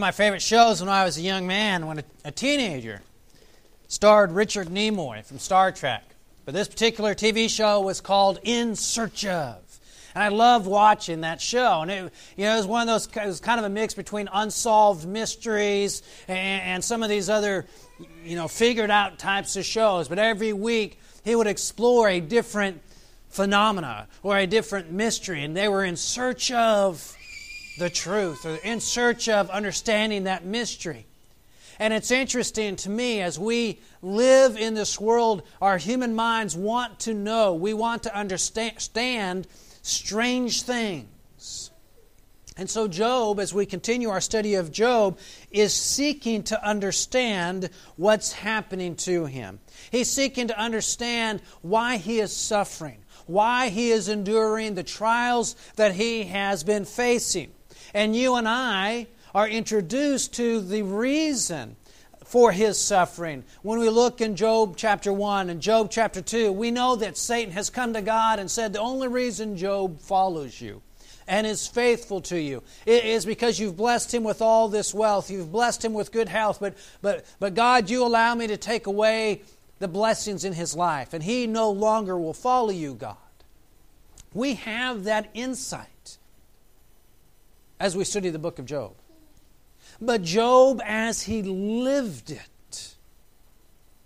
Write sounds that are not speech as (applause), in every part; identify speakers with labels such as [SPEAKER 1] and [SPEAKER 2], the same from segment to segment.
[SPEAKER 1] my favorite shows when I was a young man, when a, a teenager, starred Richard Nimoy from Star Trek. But this particular TV show was called In Search of. And I loved watching that show. And it, you know, it was one of those, it was kind of a mix between unsolved mysteries and, and some of these other, you know, figured out types of shows. But every week, he would explore a different phenomena or a different mystery. And they were in search of the truth or in search of understanding that mystery. And it's interesting to me as we live in this world, our human minds want to know, we want to understand strange things. And so, Job, as we continue our study of Job, is seeking to understand what's happening to him. He's seeking to understand why he is suffering, why he is enduring the trials that he has been facing. And you and I are introduced to the reason for his suffering. When we look in Job chapter 1 and Job chapter 2, we know that Satan has come to God and said, The only reason Job follows you and is faithful to you is because you've blessed him with all this wealth. You've blessed him with good health. But, but, but God, you allow me to take away the blessings in his life, and he no longer will follow you, God. We have that insight as we study the book of Job. But Job, as he lived it,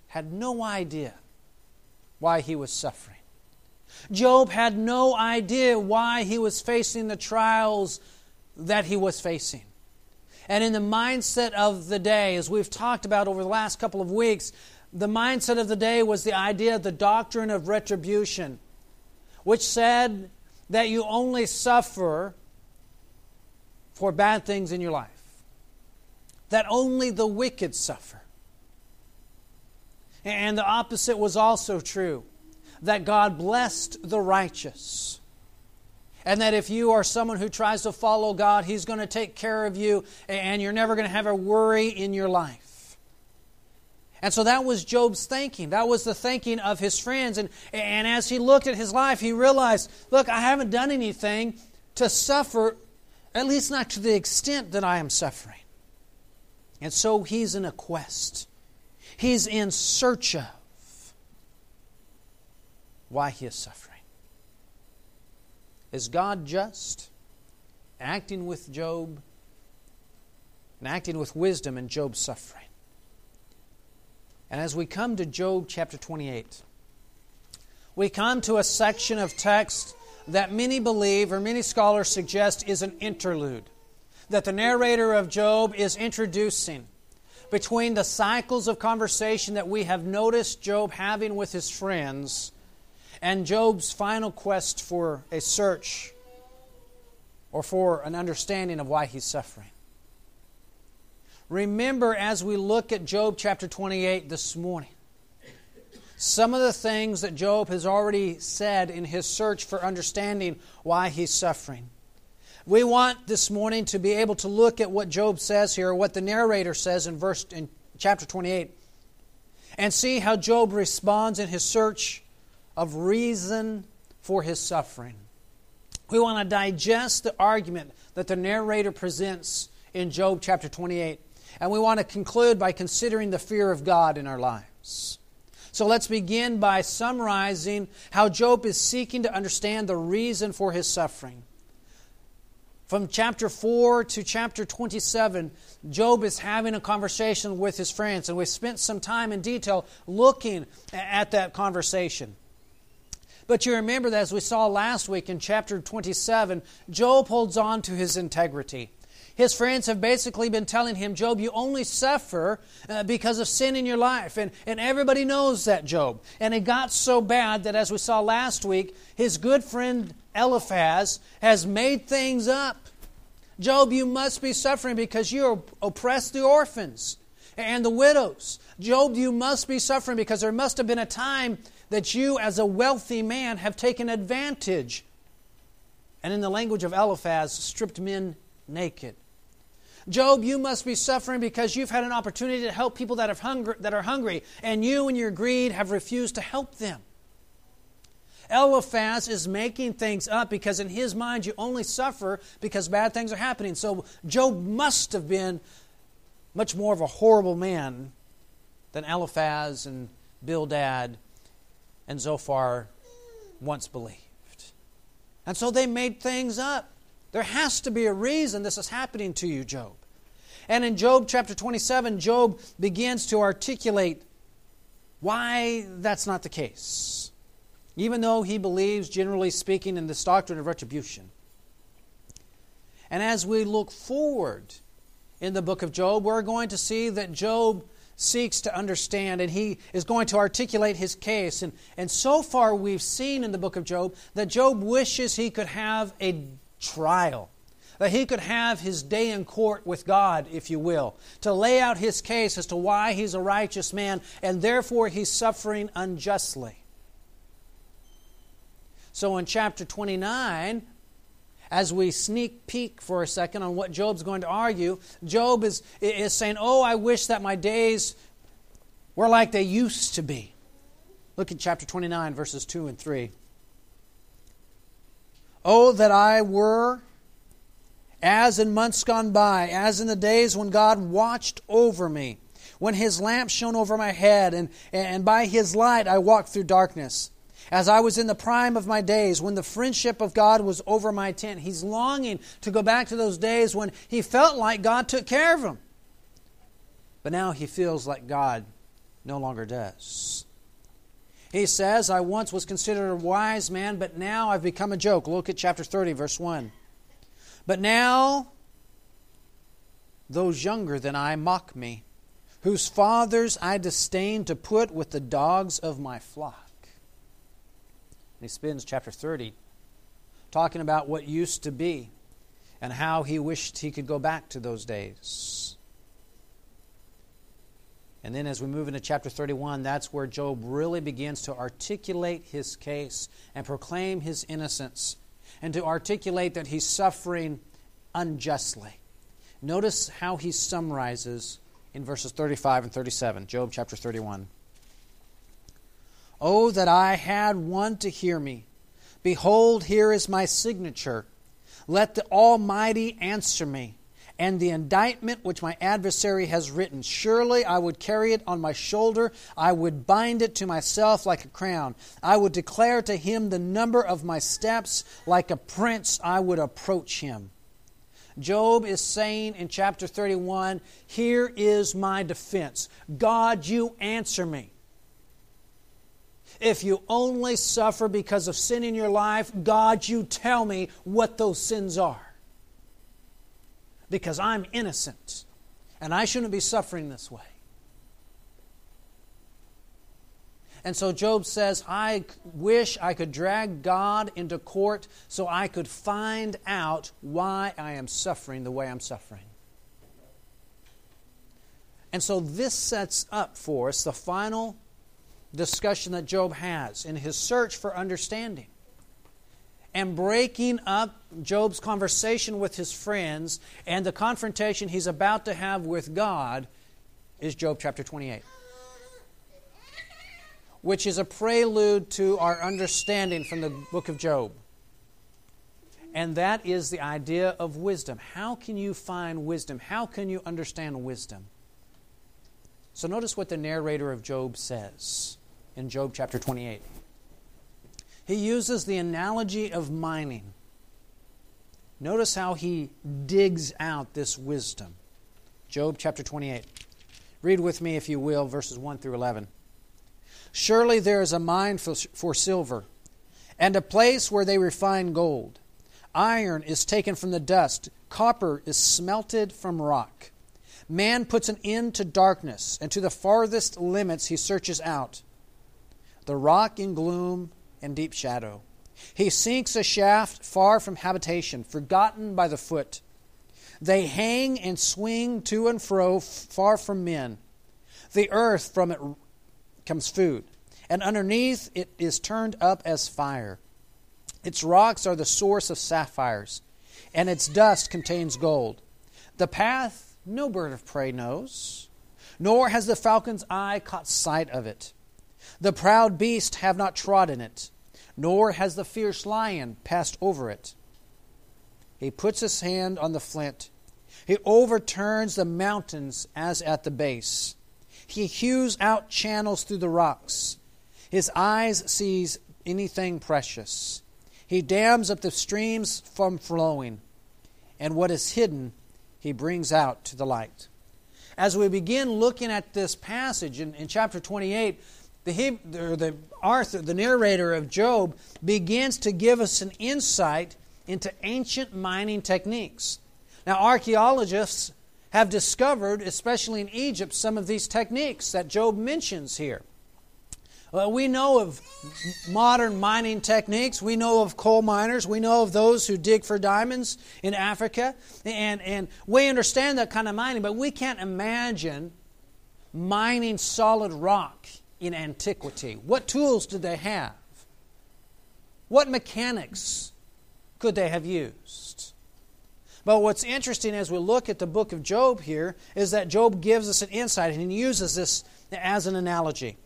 [SPEAKER 1] had no idea why he was suffering. Job had no idea why he was facing the trials that he was facing. And in the mindset of the day, as we've talked about over the last couple of weeks, the mindset of the day was the idea of the doctrine of retribution, which said that you only suffer for bad things in your life, that only the wicked suffer. And the opposite was also true that God blessed the righteous. And that if you are someone who tries to follow God, He's going to take care of you and you're never going to have a worry in your life. And so that was Job's thinking. That was the thinking of his friends. And, and as he looked at his life, he realized look, I haven't done anything to suffer at least not to the extent that I am suffering. And so he's in a quest. He's in search of why he is suffering. Is God just? Acting with Job and acting with wisdom in Job's suffering. And as we come to Job chapter 28, we come to a section of text that many believe, or many scholars suggest, is an interlude. That the narrator of Job is introducing between the cycles of conversation that we have noticed Job having with his friends and Job's final quest for a search or for an understanding of why he's suffering. Remember, as we look at Job chapter 28 this morning, some of the things that Job has already said in his search for understanding why he's suffering. We want this morning to be able to look at what Job says here, what the narrator says in verse in chapter 28, and see how Job responds in his search of reason for his suffering. We want to digest the argument that the narrator presents in Job chapter 28, and we want to conclude by considering the fear of God in our lives. So let's begin by summarizing how Job is seeking to understand the reason for his suffering. From chapter 4 to chapter 27, Job is having a conversation with his friends, and we spent some time in detail looking at that conversation. But you remember that as we saw last week in chapter 27, Job holds on to his integrity. His friends have basically been telling him, Job, you only suffer uh, because of sin in your life. And, and everybody knows that, Job. And it got so bad that, as we saw last week, his good friend Eliphaz has made things up. Job, you must be suffering because you oppress the orphans and the widows. Job, you must be suffering because there must have been a time that you, as a wealthy man, have taken advantage. And in the language of Eliphaz, stripped men naked. Job, you must be suffering because you've had an opportunity to help people that, have hunger, that are hungry, and you, in your greed, have refused to help them. Eliphaz is making things up because, in his mind, you only suffer because bad things are happening. So, Job must have been much more of a horrible man than Eliphaz and Bildad and Zophar once believed. And so they made things up. There has to be a reason this is happening to you, Job. And in Job chapter 27, Job begins to articulate why that's not the case, even though he believes, generally speaking, in this doctrine of retribution. And as we look forward in the book of Job, we're going to see that Job seeks to understand and he is going to articulate his case. And, and so far, we've seen in the book of Job that Job wishes he could have a trial, that he could have his day in court with God, if you will, to lay out his case as to why he's a righteous man and therefore he's suffering unjustly. So in chapter 29, as we sneak peek for a second on what Job's going to argue, Job is, is saying, Oh, I wish that my days were like they used to be. Look at chapter 29, verses 2 and 3. Oh, that I were as in months gone by, as in the days when God watched over me, when his lamp shone over my head, and, and by his light I walked through darkness as I was in the prime of my days, when the friendship of God was over my tent. He's longing to go back to those days when he felt like God took care of him. But now he feels like God no longer does. He says, I once was considered a wise man, but now I've become a joke. Look at chapter 30, verse 1. But now those younger than I mock me, whose fathers I disdain to put with the dogs of my flock he spends chapter 30 talking about what used to be and how he wished he could go back to those days. And then as we move into chapter 31, that's where Job really begins to articulate his case and proclaim his innocence and to articulate that he's suffering unjustly. Notice how he summarizes in verses 35 and 37, Job chapter 31. Oh, that I had one to hear me. Behold, here is my signature. Let the Almighty answer me. And the indictment which my adversary has written, surely I would carry it on my shoulder. I would bind it to myself like a crown. I would declare to him the number of my steps. Like a prince, I would approach him. Job is saying in chapter 31 Here is my defense. God, you answer me. If you only suffer because of sin in your life, God, you tell me what those sins are. Because I'm innocent and I shouldn't be suffering this way. And so Job says, I wish I could drag God into court so I could find out why I am suffering the way I'm suffering. And so this sets up for us the final discussion that Job has in his search for understanding. And breaking up Job's conversation with his friends and the confrontation he's about to have with God is Job chapter 28, which is a prelude to our understanding from the book of Job. And that is the idea of wisdom. How can you find wisdom? How can you understand wisdom? So notice what the narrator of Job says in Job chapter 28. He uses the analogy of mining. Notice how he digs out this wisdom. Job chapter 28. Read with me, if you will, verses 1 through 11. Surely there is a mine for, for silver, and a place where they refine gold. Iron is taken from the dust, copper is smelted from rock. Man puts an end to darkness, and to the farthest limits he searches out the rock in gloom and deep shadow. He sinks a shaft far from habitation, forgotten by the foot. They hang and swing to and fro, far from men. The earth from it comes food, and underneath it is turned up as fire. Its rocks are the source of sapphires, and its dust contains gold. The path no bird of prey knows, nor has the falcon's eye caught sight of it. The proud beasts have not trodden it, nor has the fierce lion passed over it. He puts his hand on the flint. He overturns the mountains as at the base. He hews out channels through the rocks. His eyes sees anything precious. He dams up the streams from flowing, and what is hidden he brings out to the light. As we begin looking at this passage in, in chapter 28, the, the Arthur, the narrator of Job, begins to give us an insight into ancient mining techniques. Now, archaeologists have discovered, especially in Egypt, some of these techniques that Job mentions here. Well, we know of modern mining techniques. We know of coal miners. We know of those who dig for diamonds in Africa. And, and we understand that kind of mining, but we can't imagine mining solid rock in antiquity. What tools did they have? What mechanics could they have used? But what's interesting as we look at the book of Job here is that Job gives us an insight and he uses this as an analogy.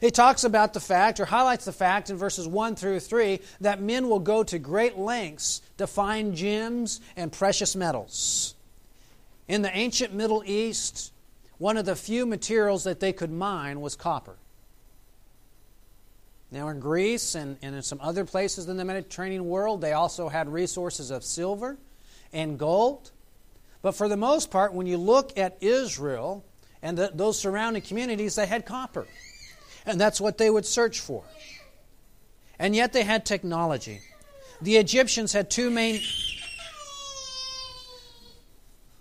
[SPEAKER 1] He talks about the fact, or highlights the fact in verses 1 through 3, that men will go to great lengths to find gems and precious metals. In the ancient Middle East, one of the few materials that they could mine was copper. Now, in Greece and, and in some other places in the Mediterranean world, they also had resources of silver and gold. But for the most part, when you look at Israel and the, those surrounding communities, they had copper. And that's what they would search for. And yet they had technology. The Egyptians had two main.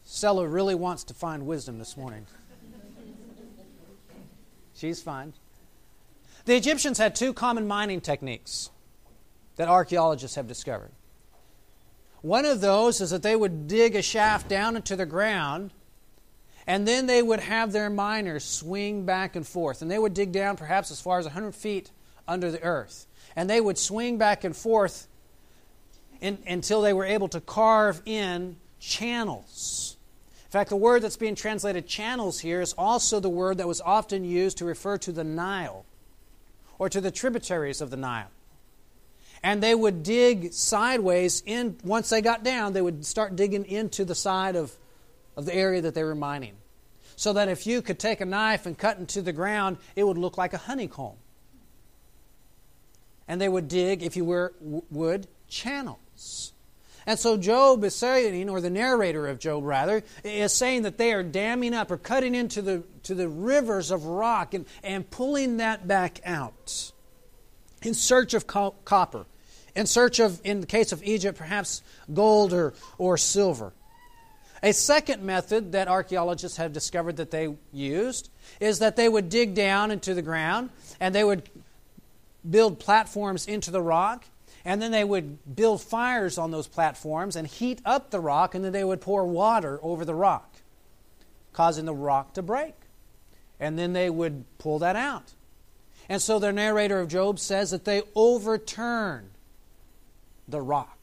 [SPEAKER 1] Stella really wants to find wisdom this morning. She's fine. The Egyptians had two common mining techniques that archaeologists have discovered. One of those is that they would dig a shaft down into the ground and then they would have their miners swing back and forth. And they would dig down perhaps as far as 100 feet under the earth. And they would swing back and forth in, until they were able to carve in channels. In fact, the word that's being translated channels here is also the word that was often used to refer to the Nile or to the tributaries of the Nile. And they would dig sideways in once they got down, they would start digging into the side of, of the area that they were mining so that if you could take a knife and cut into the ground, it would look like a honeycomb. And they would dig, if you were, would, channels. And so Job is saying, or the narrator of Job rather, is saying that they are damming up or cutting into the, to the rivers of rock and, and pulling that back out in search of co- copper, in search of, in the case of Egypt, perhaps gold or, or silver. A second method that archaeologists have discovered that they used is that they would dig down into the ground and they would build platforms into the rock and then they would build fires on those platforms and heat up the rock and then they would pour water over the rock causing the rock to break. And then they would pull that out. And so the narrator of job says that they overturned the rock.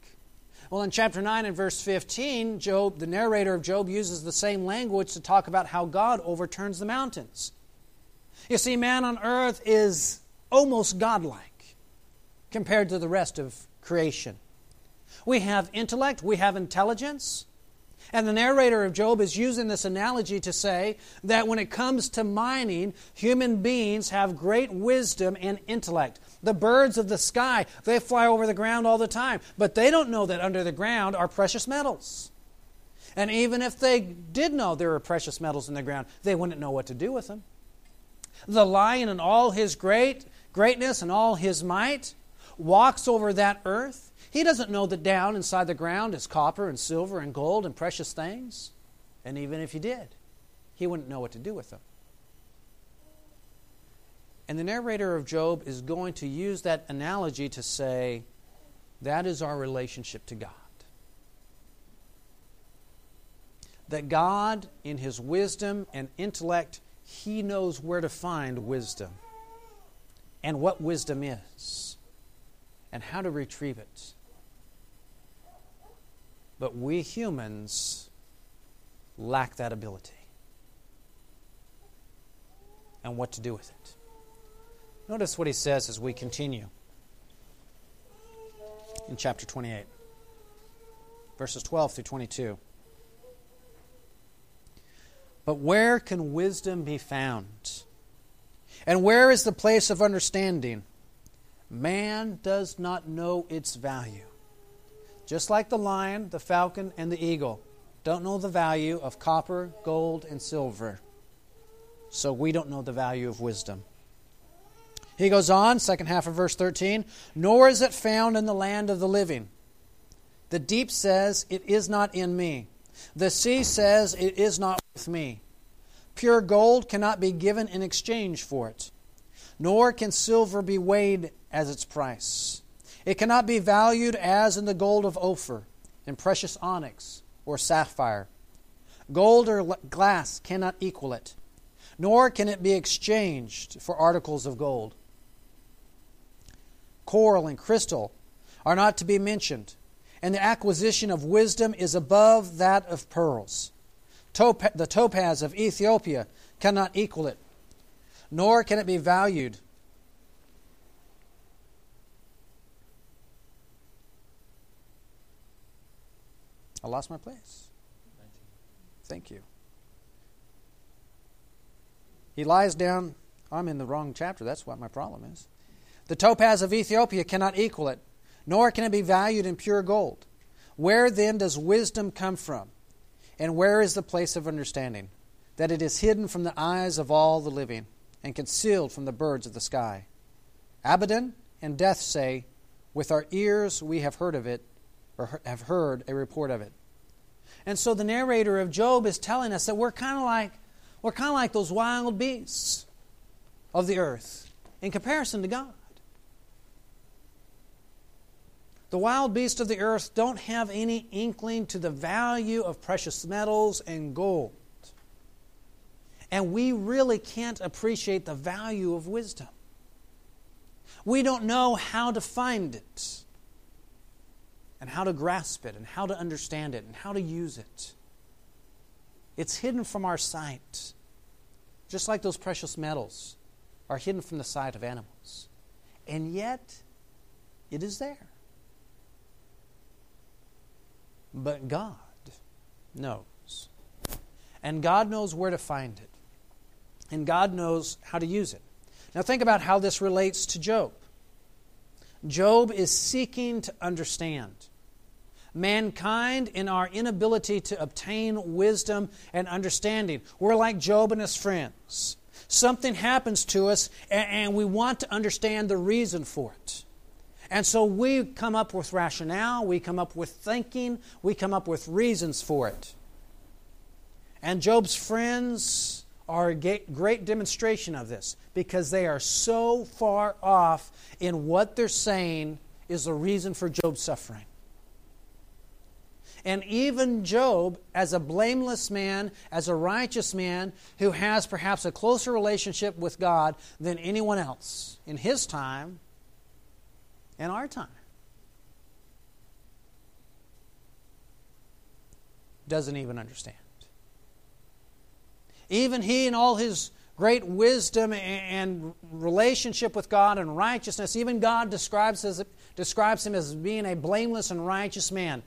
[SPEAKER 1] Well, in chapter 9 and verse 15, Job, the narrator of Job, uses the same language to talk about how God overturns the mountains. You see, man on earth is almost godlike compared to the rest of creation. We have intellect, we have intelligence, and the narrator of Job is using this analogy to say that when it comes to mining, human beings have great wisdom and intellect. The birds of the sky, they fly over the ground all the time, but they don't know that under the ground are precious metals. And even if they did know there were precious metals in the ground, they wouldn't know what to do with them. The lion and all his great greatness and all his might walks over that earth he doesn't know that down inside the ground is copper and silver and gold and precious things. And even if he did, he wouldn't know what to do with them. And the narrator of Job is going to use that analogy to say that is our relationship to God. That God, in his wisdom and intellect, he knows where to find wisdom and what wisdom is and how to retrieve it. But we humans lack that ability. And what to do with it. Notice what he says as we continue in chapter 28, verses 12 through 22. But where can wisdom be found? And where is the place of understanding? Man does not know its value. Just like the lion, the falcon, and the eagle don't know the value of copper, gold, and silver. So we don't know the value of wisdom. He goes on, second half of verse 13, nor is it found in the land of the living. The deep says, It is not in me. The sea says, It is not with me. Pure gold cannot be given in exchange for it, nor can silver be weighed as its price. It cannot be valued as in the gold of Ophir, in precious onyx or sapphire. Gold or glass cannot equal it, nor can it be exchanged for articles of gold. Coral and crystal are not to be mentioned, and the acquisition of wisdom is above that of pearls. the topaz of Ethiopia cannot equal it, nor can it be valued I lost my place. Thank you. He lies down. I'm in the wrong chapter. That's what my problem is. The topaz of Ethiopia cannot equal it, nor can it be valued in pure gold. Where then does wisdom come from? And where is the place of understanding? That it is hidden from the eyes of all the living, and concealed from the birds of the sky. Abaddon and death say, With our ears we have heard of it, or have heard a report of it. And so the narrator of Job is telling us that we're kind of like we're kind of like those wild beasts of the earth in comparison to God. The wild beasts of the earth don't have any inkling to the value of precious metals and gold. And we really can't appreciate the value of wisdom. We don't know how to find it and how to grasp it and how to understand it and how to use it. It's hidden from our sight, just like those precious metals are hidden from the sight of animals. And yet, it is there. But God knows. And God knows where to find it. And God knows how to use it. Now, think about how this relates to Job. Job is seeking to understand. Mankind, in our inability to obtain wisdom and understanding, we're like Job and his friends. Something happens to us, and we want to understand the reason for it. And so we come up with rationale, we come up with thinking, we come up with reasons for it. And Job's friends are a great demonstration of this because they are so far off in what they're saying is the reason for Job's suffering. And even Job, as a blameless man, as a righteous man who has perhaps a closer relationship with God than anyone else in his time and our time, doesn't even understand. Even he, in all his great wisdom and relationship with God and righteousness, even God describes, as, describes him as being a blameless and righteous man.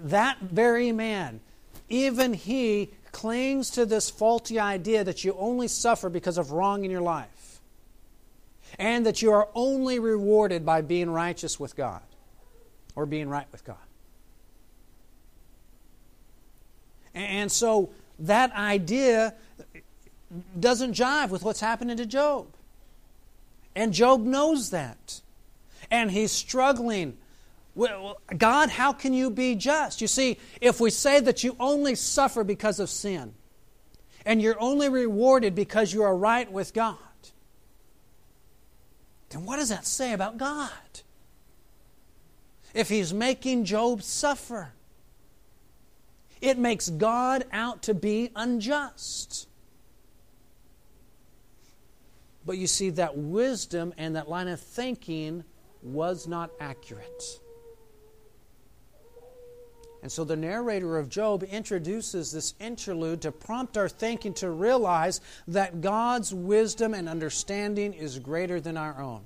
[SPEAKER 1] That very man, even he clings to this faulty idea that you only suffer because of wrong in your life and that you are only rewarded by being righteous with God or being right with God. And so that idea doesn't jive with what's happening to Job. And Job knows that. And he's struggling. Well, God, how can you be just? You see, if we say that you only suffer because of sin, and you're only rewarded because you are right with God, then what does that say about God? If He's making Job suffer, it makes God out to be unjust. But you see, that wisdom and that line of thinking was not accurate. And so the narrator of Job introduces this interlude to prompt our thinking to realize that God's wisdom and understanding is greater than our own.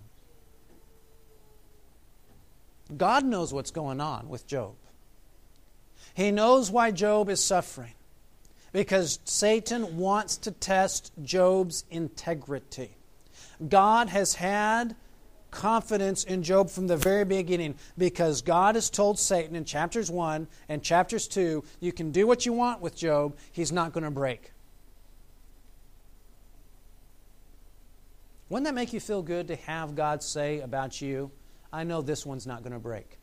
[SPEAKER 1] God knows what's going on with Job. He knows why Job is suffering because Satan wants to test Job's integrity. God has had confidence in Job from the very beginning because God has told Satan in chapters 1 and chapters 2 you can do what you want with Job, he's not going to break. Wouldn't that make you feel good to have God say about you, I know this one's not going to break?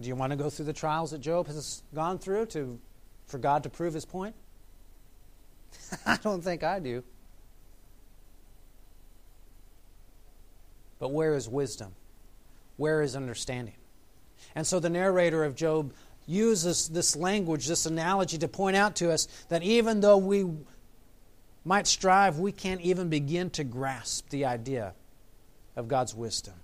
[SPEAKER 1] Do you want to go through the trials that Job has gone through to, for God to prove his point? (laughs) I don't think I do. But where is wisdom? Where is understanding? And so the narrator of Job uses this language, this analogy, to point out to us that even though we might strive, we can't even begin to grasp the idea of God's wisdom.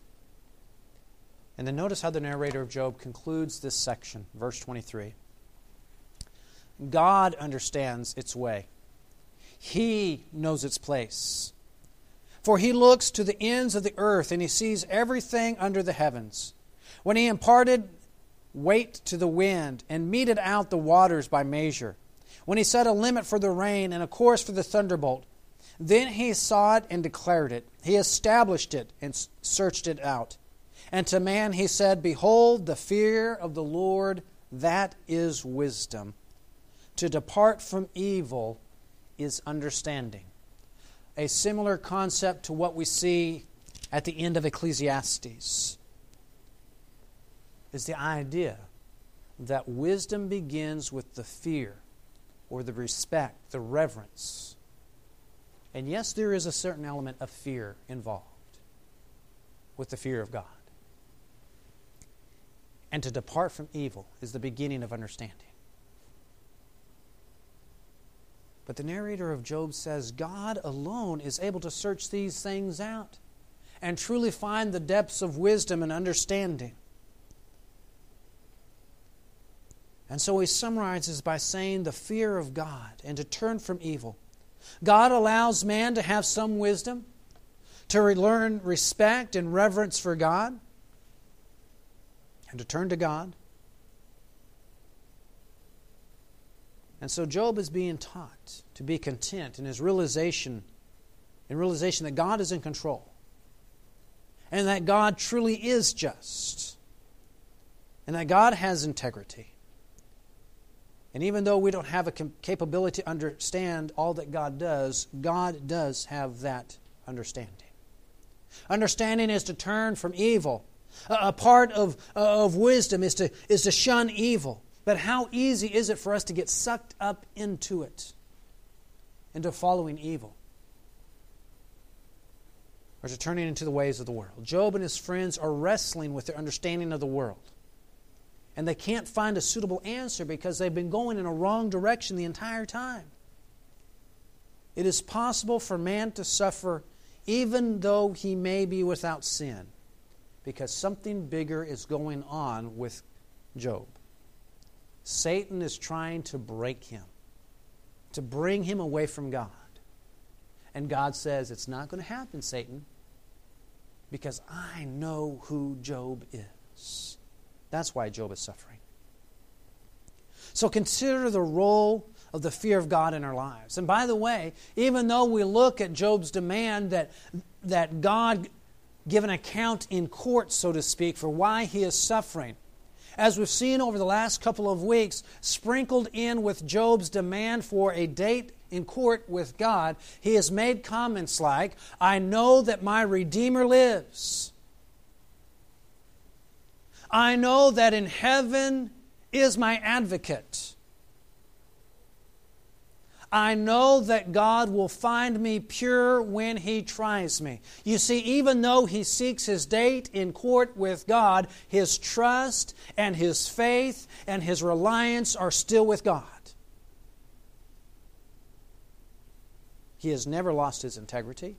[SPEAKER 1] And then notice how the narrator of Job concludes this section, verse 23. God understands its way, He knows its place. For He looks to the ends of the earth and He sees everything under the heavens. When He imparted weight to the wind and meted out the waters by measure, when he set a limit for the rain and a course for the thunderbolt. Then he saw it and declared it. He established it and searched it out. And to man he said, Behold, the fear of the Lord, that is wisdom. To depart from evil is understanding. A similar concept to what we see at the end of Ecclesiastes is the idea that wisdom begins with the fear or the respect, the reverence. And yes, there is a certain element of fear involved with the fear of God. And to depart from evil is the beginning of understanding. But the narrator of Job says God alone is able to search these things out and truly find the depths of wisdom and understanding. And so he summarizes by saying the fear of God and to turn from evil. God allows man to have some wisdom, to learn respect and reverence for God, and to turn to God. And so Job is being taught to be content in his realization, in realization that God is in control, and that God truly is just, and that God has integrity. And even though we don't have a capability to understand all that God does, God does have that understanding. Understanding is to turn from evil. A part of, of wisdom is to, is to shun evil. But how easy is it for us to get sucked up into it, into following evil? Or to turning into the ways of the world? Job and his friends are wrestling with their understanding of the world and they can't find a suitable answer because they've been going in a wrong direction the entire time. It is possible for man to suffer even though he may be without sin because something bigger is going on with Job. Satan is trying to break him, to bring him away from God. And God says, It's not going to happen, Satan, because I know who Job is. That's why Job is suffering. So consider the role of the fear of God in our lives. And by the way, even though we look at Job's demand that, that God give an account in court, so to speak, for why he is suffering, as we've seen over the last couple of weeks, sprinkled in with Job's demand for a date in court with God, he has made comments like, I know that my Redeemer lives. I know that in heaven is my advocate. I know that God will find me pure when He tries me. You see, even though he seeks his date in court with God, his trust and his faith and his reliance are still with God. He has never lost his integrity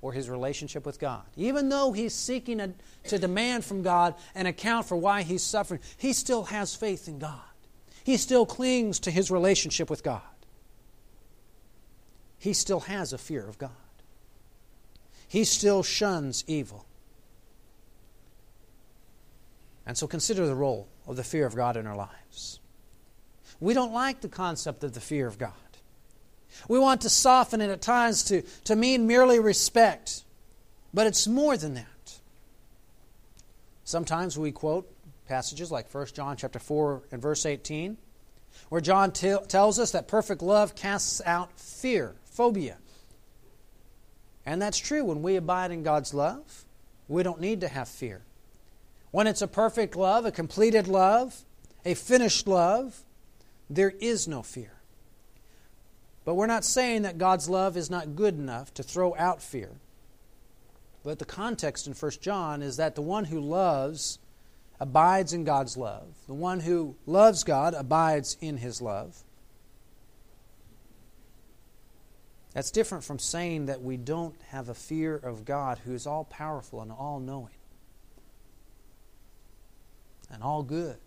[SPEAKER 1] or his relationship with God. Even though he's seeking a, to demand from God an account for why he's suffering, he still has faith in God. He still clings to his relationship with God. He still has a fear of God. He still shuns evil. And so consider the role of the fear of God in our lives. We don't like the concept of the fear of God. We want to soften it at times to, to mean merely respect, but it's more than that. Sometimes we quote passages like 1 John chapter 4 and verse 18, where John t- tells us that perfect love casts out fear, phobia. And that's true. When we abide in God's love, we don't need to have fear. When it's a perfect love, a completed love, a finished love, there is no fear. But we're not saying that God's love is not good enough to throw out fear. But the context in 1 John is that the one who loves abides in God's love. The one who loves God abides in his love. That's different from saying that we don't have a fear of God who is all powerful and all knowing and all good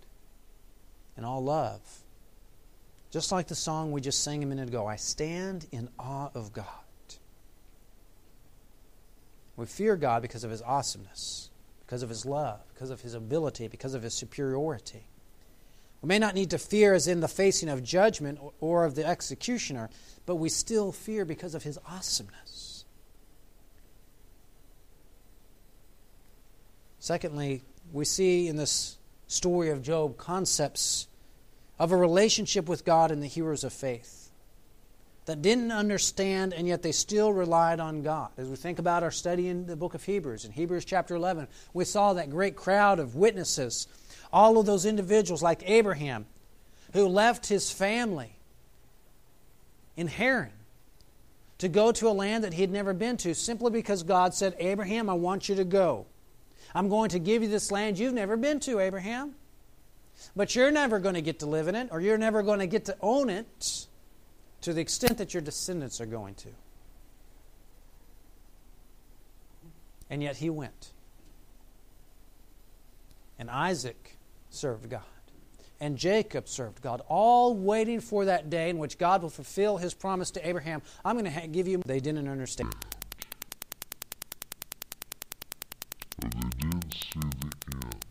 [SPEAKER 1] and all love. Just like the song we just sang a minute ago I stand in awe of God. We fear God because of His awesomeness, because of His love, because of His ability, because of His superiority. We may not need to fear as in the facing of judgment or of the executioner, but we still fear because of His awesomeness. Secondly, we see in this story of Job concepts of a relationship with God in the heroes of faith that didn't understand and yet they still relied on God. As we think about our study in the book of Hebrews, in Hebrews chapter 11, we saw that great crowd of witnesses, all of those individuals like Abraham, who left his family in Haran to go to a land that he had never been to simply because God said, Abraham, I want you to go. I'm going to give you this land you've never been to, Abraham. But you're never going to get to live in it, or you're never going to get to own it to the extent that your descendants are going to. And yet he went. And Isaac served God. And Jacob served God, all waiting for that day in which God will fulfill his promise to Abraham. I'm going to give you. They didn't understand.
[SPEAKER 2] But they didn't see the end.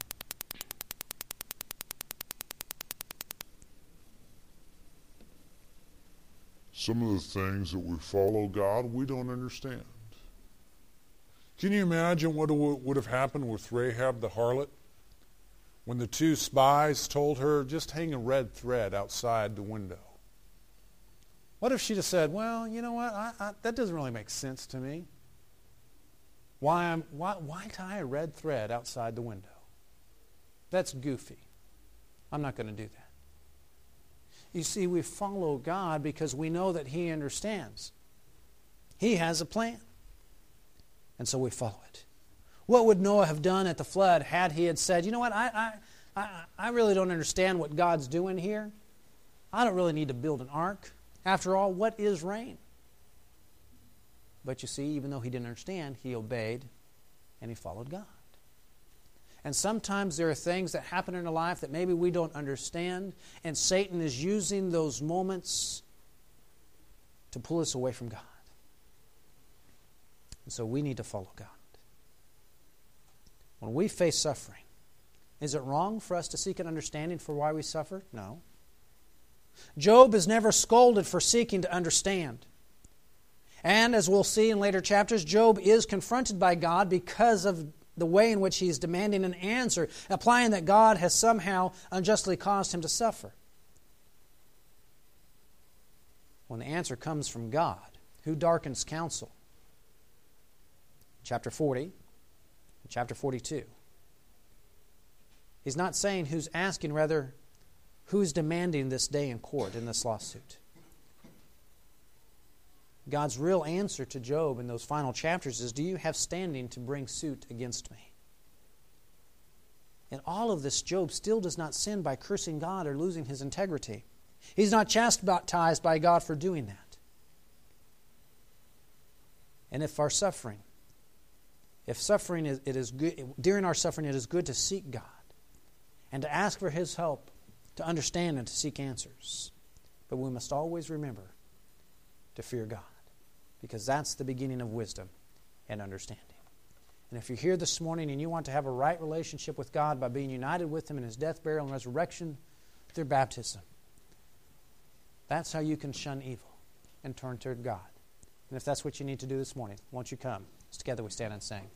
[SPEAKER 2] Some of the things that we follow God, we don't understand.
[SPEAKER 3] Can you imagine what would have happened with Rahab the harlot? When the two spies told her, just hang a red thread outside the window. What if she'd have said, well, you know what, I, I, that doesn't really make sense to me. Why, why, why tie a red thread outside the window? That's goofy. I'm not going to do that. You see, we follow God because we know that He understands. He has a plan. And so we follow it. What would Noah have done at the flood had he had said, you know what, I, I, I, really don't understand what God's doing here. I don't really need to build an ark. After all, what is rain? But you see, even though he didn't understand, he obeyed and he followed God. And sometimes there are things that happen in our life that maybe we don't understand, and Satan is using those moments to pull us away from God. And so we need to follow God. When we face suffering, is it wrong for us to seek an understanding for why we suffer? No. Job is never scolded for seeking to understand. And as we'll see in later chapters, Job is confronted by God because of the way in which he's demanding an answer, applying that God has somehow unjustly caused him to suffer. When the answer comes from God, who darkens counsel? Chapter 40, chapter 42. He's not saying who's asking, rather, who's demanding this day in court in this lawsuit. God's real answer to Job in those final chapters is Do you have standing to bring suit against me? In all of this, Job still does not sin by cursing God or losing his integrity. He's not chastised by God for doing that. And if our suffering, if suffering is, it is good, during our suffering, it is good to seek God and to ask for His help to understand and to seek answers. But we must always remember to fear God because that's the beginning of wisdom and understanding. And if you're here this morning and you want to have a right relationship with God by being united with Him in His death, burial, and resurrection through baptism,
[SPEAKER 1] That's how you can shun evil and turn toward God. And if that's what you need to do this morning, won't you come? Together we stand and sing.